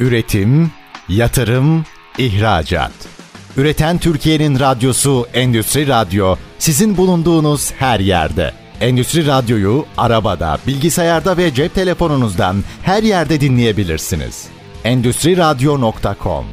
Üretim, yatırım, ihracat. Üreten Türkiye'nin radyosu Endüstri Radyo sizin bulunduğunuz her yerde. Endüstri Radyo'yu arabada, bilgisayarda ve cep telefonunuzdan her yerde dinleyebilirsiniz. Endüstri Radyo.com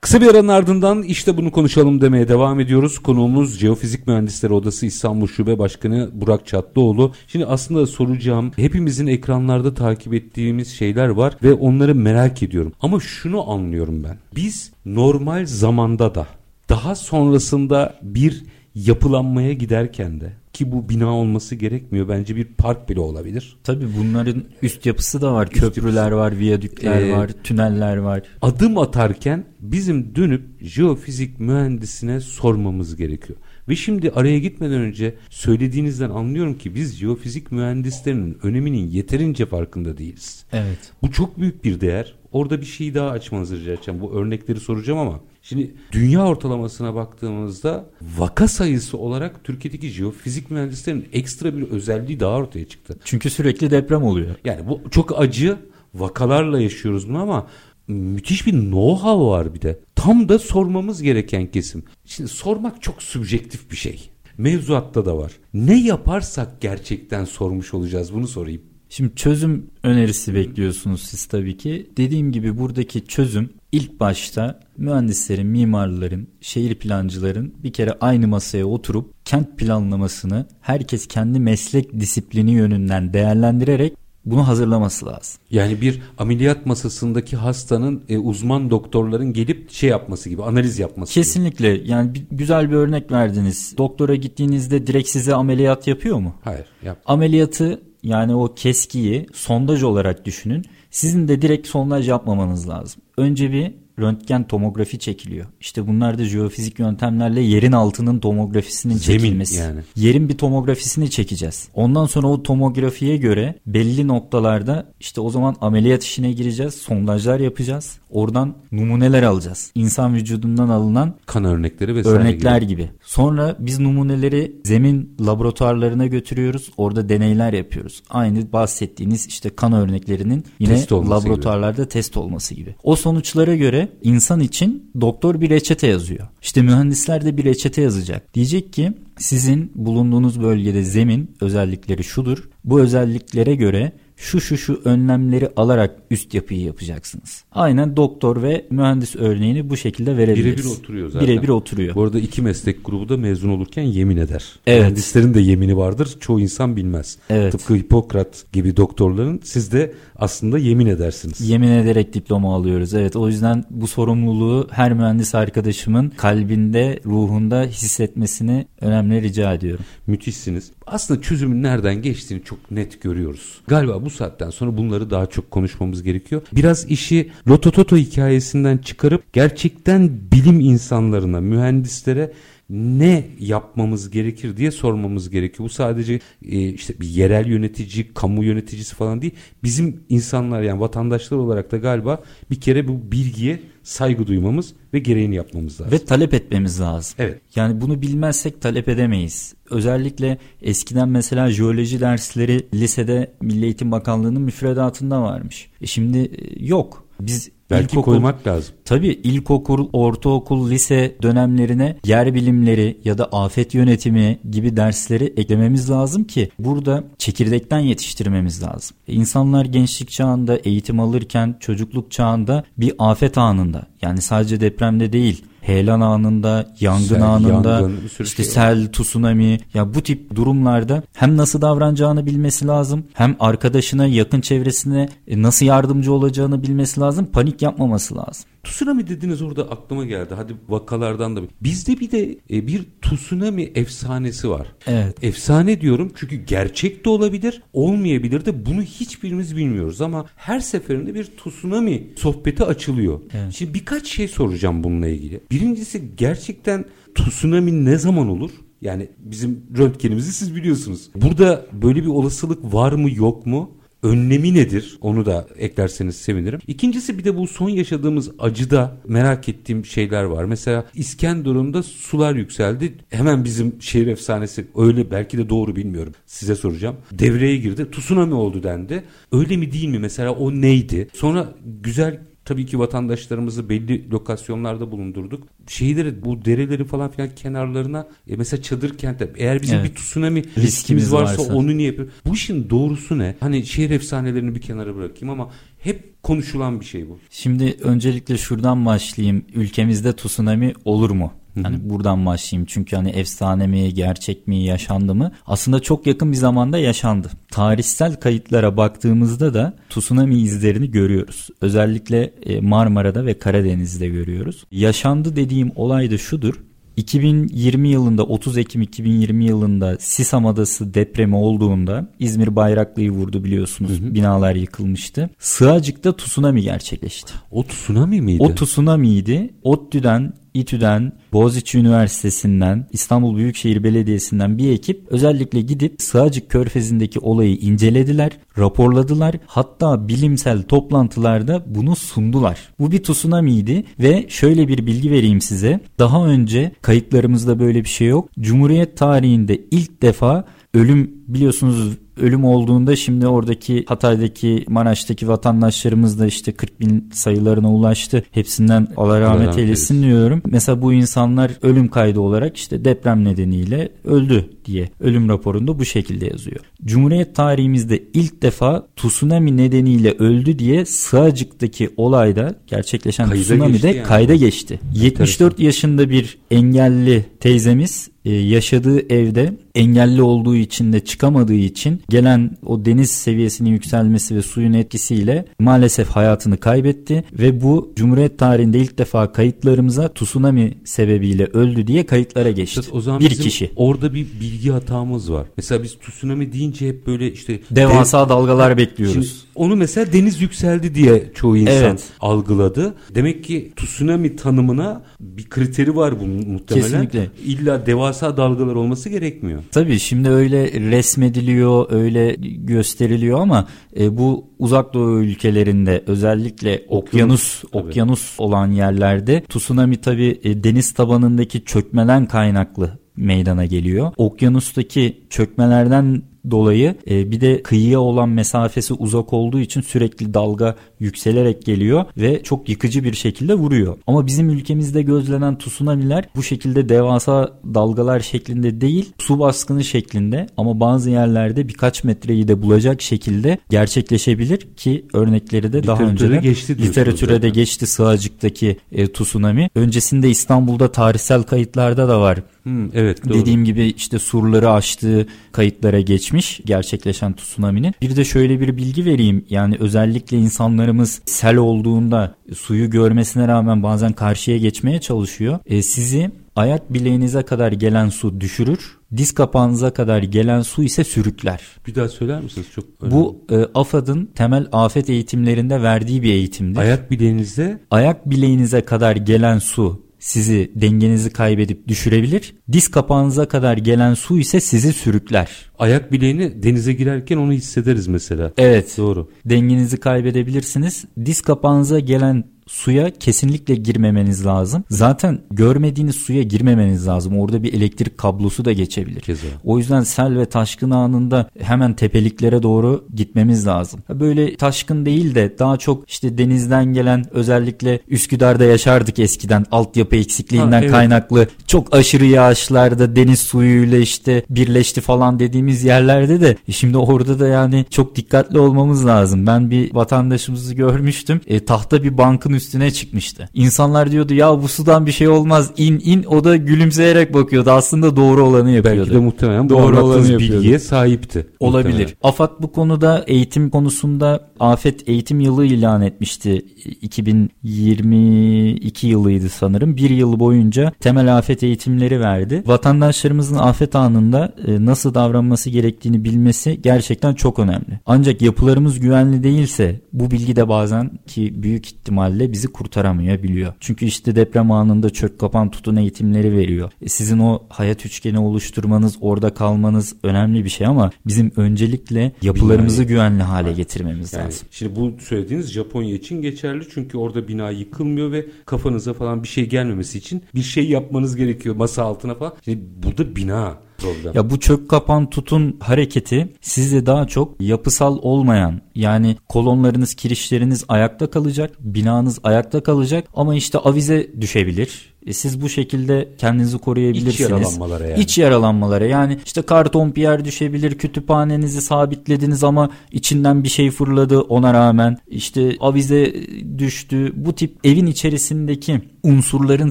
Kısa bir aranın ardından işte bunu konuşalım demeye devam ediyoruz. Konuğumuz Jeofizik Mühendisleri Odası İstanbul Şube Başkanı Burak Çatlıoğlu. Şimdi aslında soracağım hepimizin ekranlarda takip ettiğimiz şeyler var ve onları merak ediyorum. Ama şunu anlıyorum ben. Biz normal zamanda da daha sonrasında bir yapılanmaya giderken de ki bu bina olması gerekmiyor. Bence bir park bile olabilir. Tabii bunların üst yapısı da var. Köprüler var, viyadükler Ee, var, tüneller var. adım atarken bizim dönüp jeofizik mühendisine sormamız gerekiyor. Ve şimdi araya gitmeden önce söylediğinizden anlıyorum ki biz jeofizik mühendislerinin öneminin yeterince farkında değiliz. Evet. Bu çok büyük bir değer. Orada bir şey daha açmanızı rica edeceğim. Bu örnekleri soracağım ama şimdi dünya ortalamasına baktığımızda vaka sayısı olarak Türkiye'deki jeofizik mühendislerinin ekstra bir özelliği daha ortaya çıktı. Çünkü sürekli deprem oluyor. Yani bu çok acı vakalarla yaşıyoruz bunu ama müthiş bir know-how var bir de. Tam da sormamız gereken kesim. Şimdi sormak çok subjektif bir şey. Mevzuatta da var. Ne yaparsak gerçekten sormuş olacağız bunu sorayım. Şimdi çözüm önerisi bekliyorsunuz siz tabii ki. Dediğim gibi buradaki çözüm ilk başta mühendislerin, mimarların, şehir plancıların bir kere aynı masaya oturup kent planlamasını herkes kendi meslek disiplini yönünden değerlendirerek bunu hazırlaması lazım. Yani bir ameliyat masasındaki hastanın e, uzman doktorların gelip şey yapması gibi analiz yapması Kesinlikle gibi. yani bir, güzel bir örnek verdiniz. Doktora gittiğinizde direkt size ameliyat yapıyor mu? Hayır yap. Ameliyatı yani o keskiyi sondaj olarak düşünün. Sizin de direkt sondaj yapmamanız lazım. Önce bir röntgen tomografi çekiliyor. İşte bunlar da jeofizik yöntemlerle yerin altının tomografisinin Zemin çekilmesi. Yani. Yerin bir tomografisini çekeceğiz. Ondan sonra o tomografiye göre belli noktalarda işte o zaman ameliyat işine gireceğiz. Sondajlar yapacağız. Oradan numuneler alacağız. İnsan vücudundan alınan kan örnekleri vesaire örnekler gibi. gibi. Sonra biz numuneleri zemin laboratuvarlarına götürüyoruz. Orada deneyler yapıyoruz. Aynı bahsettiğiniz işte kan örneklerinin yine test laboratuvarlarda gibi. test olması gibi. O sonuçlara göre insan için doktor bir reçete yazıyor. İşte mühendisler de bir reçete yazacak. Diyecek ki sizin bulunduğunuz bölgede zemin özellikleri şudur. Bu özelliklere göre şu şu şu önlemleri alarak üst yapıyı yapacaksınız. Aynen doktor ve mühendis örneğini bu şekilde verebiliriz. Birebir oturuyor zaten. Birebir oturuyor. Bu arada iki meslek grubu da mezun olurken yemin eder. Evet. Mühendislerin de yemini vardır. Çoğu insan bilmez. Evet. Tıpkı Hipokrat gibi doktorların siz de aslında yemin edersiniz. Yemin ederek diploma alıyoruz. Evet o yüzden bu sorumluluğu her mühendis arkadaşımın kalbinde, ruhunda hissetmesini önemli rica ediyorum. Müthişsiniz. Aslında çözümün nereden geçtiğini çok net görüyoruz. Galiba bu saatten sonra bunları daha çok konuşmamız gerekiyor. Biraz işi Lotototo hikayesinden çıkarıp gerçekten bilim insanlarına, mühendislere ne yapmamız gerekir diye sormamız gerekiyor. Bu sadece e, işte bir yerel yönetici, kamu yöneticisi falan değil. Bizim insanlar yani vatandaşlar olarak da galiba bir kere bu bilgiye saygı duymamız ve gereğini yapmamız lazım. Ve talep etmemiz lazım. Evet. Yani bunu bilmezsek talep edemeyiz. Özellikle eskiden mesela jeoloji dersleri lisede Milli Eğitim Bakanlığı'nın müfredatında varmış. E şimdi e, yok. Biz Belki ilkokul, koymak lazım. Tabii ilkokul, ortaokul, lise dönemlerine yer bilimleri ya da afet yönetimi gibi dersleri eklememiz lazım ki burada çekirdekten yetiştirmemiz lazım. İnsanlar gençlik çağında eğitim alırken çocukluk çağında bir afet anında yani sadece depremde değil heyelan anında, yangın sel, anında, yangın, işte şey sel, tsunami ya bu tip durumlarda hem nasıl davranacağını bilmesi lazım, hem arkadaşına, yakın çevresine e, nasıl yardımcı olacağını bilmesi lazım, panik yapmaması lazım. Tsunami dediniz orada aklıma geldi. Hadi vakalardan da. Bizde bir de e, bir tsunami efsanesi var. Evet. Efsane diyorum çünkü gerçek de olabilir, olmayabilir de bunu hiçbirimiz bilmiyoruz ama her seferinde bir tsunami sohbeti açılıyor. Evet. Şimdi birkaç şey soracağım bununla ilgili. Birincisi gerçekten tsunami ne zaman olur? Yani bizim röntgenimizi siz biliyorsunuz. Burada böyle bir olasılık var mı yok mu? Önlemi nedir? Onu da eklerseniz sevinirim. İkincisi bir de bu son yaşadığımız acıda merak ettiğim şeyler var. Mesela İskenderun'da sular yükseldi. Hemen bizim şehir efsanesi öyle belki de doğru bilmiyorum. Size soracağım. Devreye girdi. Tsunami oldu dendi. Öyle mi değil mi? Mesela o neydi? Sonra güzel Tabii ki vatandaşlarımızı belli lokasyonlarda bulundurduk. Şeyleri bu dereleri falan filan kenarlarına e, mesela çadır kentte eğer bizim evet. bir tsunami riskimiz, riskimiz varsa, varsa onu niye yapıyor? Bu işin doğrusu ne? Hani şehir efsanelerini bir kenara bırakayım ama hep konuşulan bir şey bu. Şimdi öncelikle şuradan başlayayım. Ülkemizde tsunami olur mu? Hani buradan başlayayım çünkü hani efsane mi, gerçek mi, yaşandı mı? Aslında çok yakın bir zamanda yaşandı. Tarihsel kayıtlara baktığımızda da tsunami izlerini görüyoruz. Özellikle e, Marmara'da ve Karadeniz'de görüyoruz. Yaşandı dediğim olay da şudur. 2020 yılında 30 Ekim 2020 yılında Sisam Adası depremi olduğunda İzmir Bayraklı'yı vurdu biliyorsunuz. Hı hı. Binalar yıkılmıştı. Sığacık'ta tsunami gerçekleşti. O tsunami miydi? O tsunami'ydi. ODTÜ'den İTÜ'den, Boğaziçi Üniversitesi'nden, İstanbul Büyükşehir Belediyesi'nden bir ekip özellikle gidip Sığacık Körfezi'ndeki olayı incelediler, raporladılar. Hatta bilimsel toplantılarda bunu sundular. Bu bir tsunami'ydi ve şöyle bir bilgi vereyim size. Daha önce kayıtlarımızda böyle bir şey yok. Cumhuriyet tarihinde ilk defa ölüm biliyorsunuz ölüm olduğunda şimdi oradaki Hatay'daki Maraş'taki vatandaşlarımız da işte 40 bin sayılarına ulaştı. Hepsinden Allah rahmet, rahmet eylesin, eylesin diyorum. Mesela bu insanlar ölüm kaydı olarak işte deprem nedeniyle öldü diye ölüm raporunda bu şekilde yazıyor. Cumhuriyet tarihimizde ilk defa tsunami nedeniyle öldü diye Sığacık'taki olayda gerçekleşen kayda tsunami'de yani. kayda geçti. 74 yaşında bir engelli teyzemiz e, yaşadığı evde engelli olduğu için de çıkamadığı için gelen o deniz seviyesinin yükselmesi ve suyun etkisiyle maalesef hayatını kaybetti ve bu Cumhuriyet tarihinde ilk defa kayıtlarımıza tsunami sebebiyle öldü diye kayıtlara geçti. O zaman bir kişi. Orada bir bilgi hatamız var. Mesela biz tsunami deyince hep böyle işte devasa dev... dalgalar bekliyoruz. Şimdi onu mesela deniz yükseldi diye çoğu insan evet. algıladı. Demek ki tsunami tanımına bir kriteri var bunun muhtemelen. Kesinlikle. İlla devasa dalgalar olması gerekmiyor. Tabii şimdi öyle resmediliyor, öyle gösteriliyor ama e, bu uzak doğu ülkelerinde özellikle okyanus okyanus, okyanus olan yerlerde tsunami tabii e, deniz tabanındaki çökmeden kaynaklı meydana geliyor. Okyanustaki çökmelerden dolayı e, bir de kıyıya olan mesafesi uzak olduğu için sürekli dalga yükselerek geliyor ve çok yıkıcı bir şekilde vuruyor. Ama bizim ülkemizde gözlenen tsunami'ler bu şekilde devasa dalgalar şeklinde değil su baskını şeklinde ama bazı yerlerde birkaç metreyi de bulacak şekilde gerçekleşebilir ki örnekleri de daha önce geçti literatüre de geçti Sığacık'taki e, tsunami. Öncesinde İstanbul'da tarihsel kayıtlarda da var. Hmm, evet doğru. Dediğim gibi işte surları aştığı kayıtlara geçmiş gerçekleşen tsunami'nin. Bir de şöyle bir bilgi vereyim. Yani özellikle insanlarımız sel olduğunda suyu görmesine rağmen bazen karşıya geçmeye çalışıyor. E, sizi ayak bileğinize kadar gelen su düşürür. Diz kapağınıza kadar gelen su ise sürükler. Bir daha söyler misiniz? Çok önemli. Bu e, AFAD'ın temel afet eğitimlerinde verdiği bir eğitimdir. Ayak bileğinizde? Ayak bileğinize kadar gelen su sizi dengenizi kaybedip düşürebilir. Diz kapağınıza kadar gelen su ise sizi sürükler. Ayak bileğini denize girerken onu hissederiz mesela. Evet. Doğru. Dengenizi kaybedebilirsiniz. Diz kapağınıza gelen suya kesinlikle girmemeniz lazım. Zaten görmediğiniz suya girmemeniz lazım. Orada bir elektrik kablosu da geçebilir. Kesin. O yüzden sel ve taşkın anında hemen tepeliklere doğru gitmemiz lazım. Böyle taşkın değil de daha çok işte denizden gelen özellikle Üsküdar'da yaşardık eskiden altyapı eksikliğinden ha, evet. kaynaklı çok aşırı yağışlarda deniz suyuyla işte birleşti falan dediğimiz yerlerde de şimdi orada da yani çok dikkatli olmamız lazım. Ben bir vatandaşımızı görmüştüm. E, tahta bir bankın üstüne çıkmıştı. İnsanlar diyordu ya bu sudan bir şey olmaz in in o da gülümseyerek bakıyordu. Aslında doğru olanı yapıyordu. Belki de muhtemelen doğru olanı bilgiye sahipti. Olabilir. Muhtemelen. AFAD bu konuda eğitim konusunda afet eğitim yılı ilan etmişti. 2022 yılıydı sanırım. Bir yıl boyunca temel afet eğitimleri verdi. Vatandaşlarımızın afet anında e, nasıl davranması gerektiğini bilmesi gerçekten çok önemli. Ancak yapılarımız güvenli değilse bu bilgi de bazen ki büyük ihtimalle bizi kurtaramayabiliyor. Çünkü işte deprem anında çök kapan tutun eğitimleri veriyor. E sizin o hayat üçgeni oluşturmanız, orada kalmanız önemli bir şey ama bizim öncelikle yapılarımızı Binayı... güvenli hale getirmemiz yani, lazım. Şimdi bu söylediğiniz Japonya için geçerli çünkü orada bina yıkılmıyor ve kafanıza falan bir şey gelmemesi için bir şey yapmanız gerekiyor masa altına falan. Şimdi burada bina problem. Ya bu çök kapan tutun hareketi sizde daha çok yapısal olmayan yani kolonlarınız kirişleriniz ayakta kalacak binanız ayakta kalacak ama işte avize düşebilir e, siz bu şekilde kendinizi koruyabilirsiniz. İç yaralanmalara yani. İç yaralanmalara yani işte karton piyer düşebilir kütüphanenizi sabitlediniz ama içinden bir şey fırladı ona rağmen işte avize düştü. Bu tip evin içerisindeki unsurların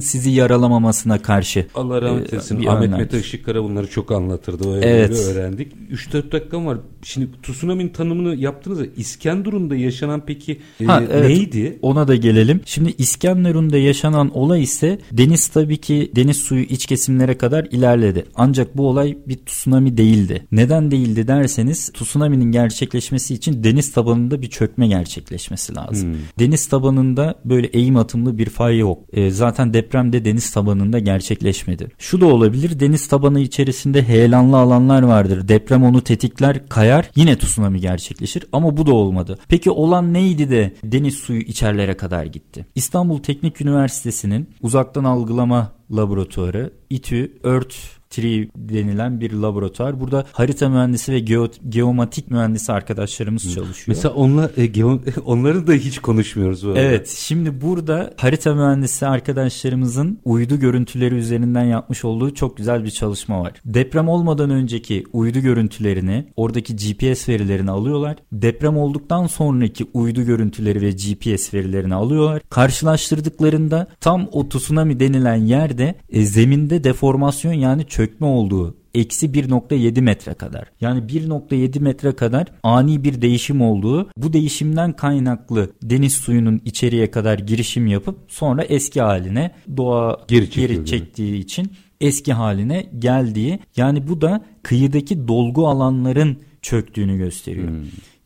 sizi yaralamamasına karşı. Allah rahmet e, eylesin. E, Ahmet Mete Işıkkara bunları çok anlatırdı. O evet. öğrendik. 3-4 dakikam var. Şimdi tsunami'nin tanımını yaptınız ya. İskenderun'da yaşanan peki e, ha, e, evet, neydi? Ona da gelelim. Şimdi İskenderun'da yaşanan olay ise deniz tabii ki deniz suyu iç kesimlere kadar ilerledi. Ancak bu olay bir tsunami değildi. Neden değildi derseniz tsunami'nin gerçekleşmesi için deniz tabanında bir çökme gerçekleşmesi lazım. Hmm. Deniz tabanında böyle eğim atımlı bir fay yok. E, zaten depremde deniz tabanında gerçekleşmedi. Şu da olabilir deniz tabanı içerisinde heyelanlı alanlar vardır. Deprem onu tetikler kayar yine tsunami gerçekleşir ama bu da olmadı. Peki olan neydi de deniz suyu içerlere kadar gitti? İstanbul Teknik Üniversitesi'nin uzaktan algılama laboratuvarı İTÜ, ÖRT TRI denilen bir laboratuvar. Burada harita mühendisi ve geo, geomatik mühendisi arkadaşlarımız çalışıyor. Mesela onlar e, geo, onları da hiç konuşmuyoruz bu arada. Evet şimdi burada harita mühendisi arkadaşlarımızın uydu görüntüleri üzerinden yapmış olduğu çok güzel bir çalışma var. Deprem olmadan önceki uydu görüntülerini oradaki GPS verilerini alıyorlar. Deprem olduktan sonraki uydu görüntüleri ve GPS verilerini alıyorlar. Karşılaştırdıklarında tam o tsunami denilen yerde e, zeminde deformasyon yani çökme olduğu eksi 1.7 metre kadar. Yani 1.7 metre kadar ani bir değişim olduğu bu değişimden kaynaklı deniz suyunun içeriye kadar girişim yapıp sonra eski haline doğa Geri geri, çektiği için eski haline geldiği yani bu da kıyıdaki dolgu alanların çöktüğünü gösteriyor.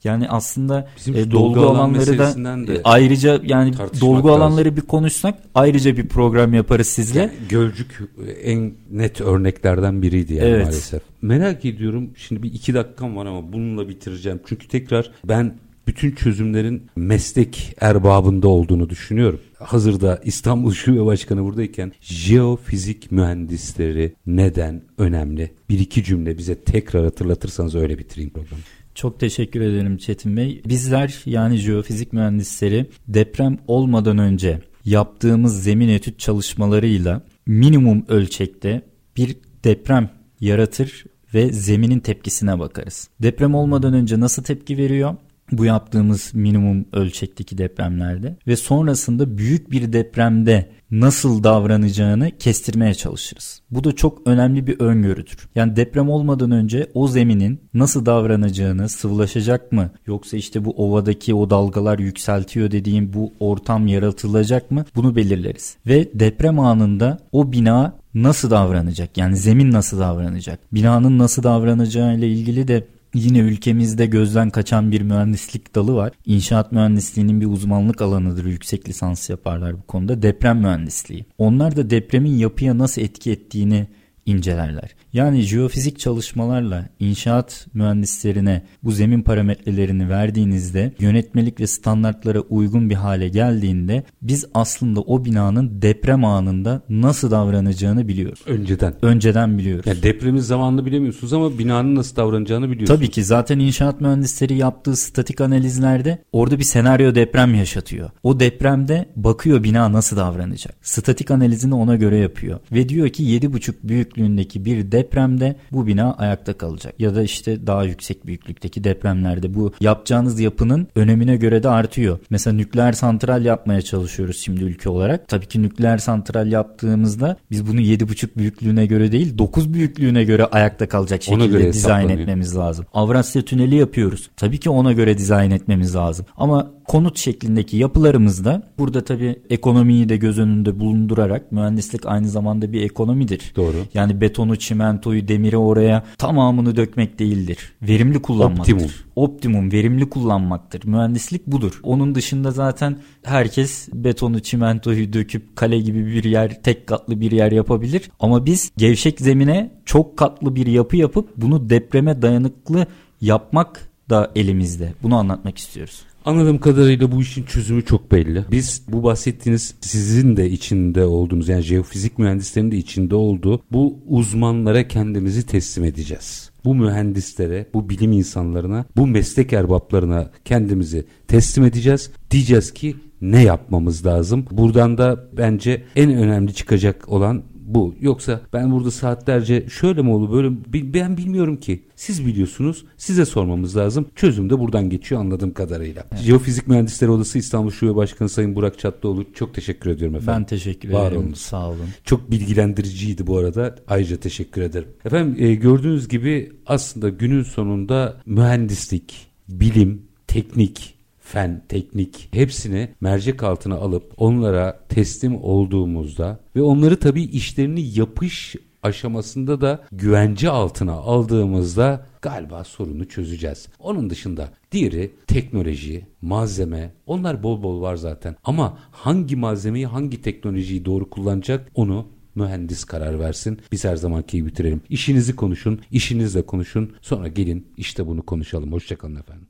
Yani aslında Bizim e, dolgu, dolgu alan alanları da de e, ayrıca yani dolgu lazım. alanları bir konuşsak ayrıca bir program yaparız sizle. Yani Gölcük en net örneklerden biriydi yani Evet. maalesef. Merak ediyorum şimdi bir iki dakikam var ama bununla bitireceğim. Çünkü tekrar ben bütün çözümlerin meslek erbabında olduğunu düşünüyorum. Hazırda İstanbul Şube Başkanı buradayken jeofizik mühendisleri neden önemli? Bir iki cümle bize tekrar hatırlatırsanız öyle bitireyim programı. Çok teşekkür ederim Çetin Bey. Bizler yani jeofizik mühendisleri deprem olmadan önce yaptığımız zemin etüt çalışmalarıyla minimum ölçekte bir deprem yaratır ve zeminin tepkisine bakarız. Deprem olmadan önce nasıl tepki veriyor? Bu yaptığımız minimum ölçekteki depremlerde ve sonrasında büyük bir depremde nasıl davranacağını kestirmeye çalışırız. Bu da çok önemli bir öngörüdür. Yani deprem olmadan önce o zeminin nasıl davranacağını, sıvılaşacak mı yoksa işte bu ovadaki o dalgalar yükseltiyor dediğim bu ortam yaratılacak mı bunu belirleriz. Ve deprem anında o bina nasıl davranacak? Yani zemin nasıl davranacak? Binanın nasıl davranacağı ile ilgili de Yine ülkemizde gözden kaçan bir mühendislik dalı var. İnşaat mühendisliğinin bir uzmanlık alanıdır. Yüksek lisans yaparlar bu konuda. Deprem mühendisliği. Onlar da depremin yapıya nasıl etki ettiğini incelerler. Yani jeofizik çalışmalarla inşaat mühendislerine bu zemin parametrelerini verdiğinizde yönetmelik ve standartlara uygun bir hale geldiğinde biz aslında o binanın deprem anında nasıl davranacağını biliyoruz. Önceden. Önceden biliyoruz. Yani depremin zamanını bilemiyorsunuz ama binanın nasıl davranacağını biliyorsunuz. Tabii ki zaten inşaat mühendisleri yaptığı statik analizlerde orada bir senaryo deprem yaşatıyor. O depremde bakıyor bina nasıl davranacak. Statik analizini ona göre yapıyor. Ve diyor ki 7,5 büyüklüğündeki bir depremde bu bina ayakta kalacak. Ya da işte daha yüksek büyüklükteki depremlerde bu yapacağınız yapının önemine göre de artıyor. Mesela nükleer santral yapmaya çalışıyoruz şimdi ülke olarak. Tabii ki nükleer santral yaptığımızda biz bunu 7,5 büyüklüğüne göre değil 9 büyüklüğüne göre ayakta kalacak şekilde dizayn etmemiz lazım. Avrasya Tüneli yapıyoruz. Tabii ki ona göre dizayn etmemiz lazım. Ama konut şeklindeki yapılarımızda burada tabii ekonomiyi de göz önünde bulundurarak mühendislik aynı zamanda bir ekonomidir. Doğru. Yani betonu, çimentoyu, demiri oraya tamamını dökmek değildir. Verimli kullanmaktır. Optimum. Optimum, verimli kullanmaktır. Mühendislik budur. Onun dışında zaten herkes betonu, çimentoyu döküp kale gibi bir yer, tek katlı bir yer yapabilir. Ama biz gevşek zemine çok katlı bir yapı yapıp bunu depreme dayanıklı yapmak da elimizde. Bunu anlatmak istiyoruz. Anladığım kadarıyla bu işin çözümü çok belli. Biz bu bahsettiğiniz sizin de içinde olduğunuz yani jeofizik mühendislerin de içinde olduğu bu uzmanlara kendimizi teslim edeceğiz. Bu mühendislere, bu bilim insanlarına, bu meslek erbaplarına kendimizi teslim edeceğiz. Diyeceğiz ki ne yapmamız lazım? Buradan da bence en önemli çıkacak olan bu. Yoksa ben burada saatlerce şöyle mi olur böyle ben bilmiyorum ki. Siz biliyorsunuz. Size sormamız lazım. Çözüm de buradan geçiyor anladığım kadarıyla. Jeofizik Mühendisleri Odası İstanbul Şube Başkanı Sayın Burak Çatlıoğlu çok teşekkür ediyorum efendim. Ben teşekkür Var ederim. olun. Sağ olun. Çok bilgilendiriciydi bu arada. Ayrıca teşekkür ederim. Efendim e, gördüğünüz gibi aslında günün sonunda mühendislik, bilim, teknik, fen, teknik hepsini mercek altına alıp onlara teslim olduğumuzda ve onları tabii işlerini yapış aşamasında da güvence altına aldığımızda galiba sorunu çözeceğiz. Onun dışında diğeri teknoloji, malzeme onlar bol bol var zaten. Ama hangi malzemeyi hangi teknolojiyi doğru kullanacak onu mühendis karar versin. Biz her zamanki gibi bitirelim. İşinizi konuşun, işinizle konuşun. Sonra gelin işte bunu konuşalım. Hoşçakalın efendim.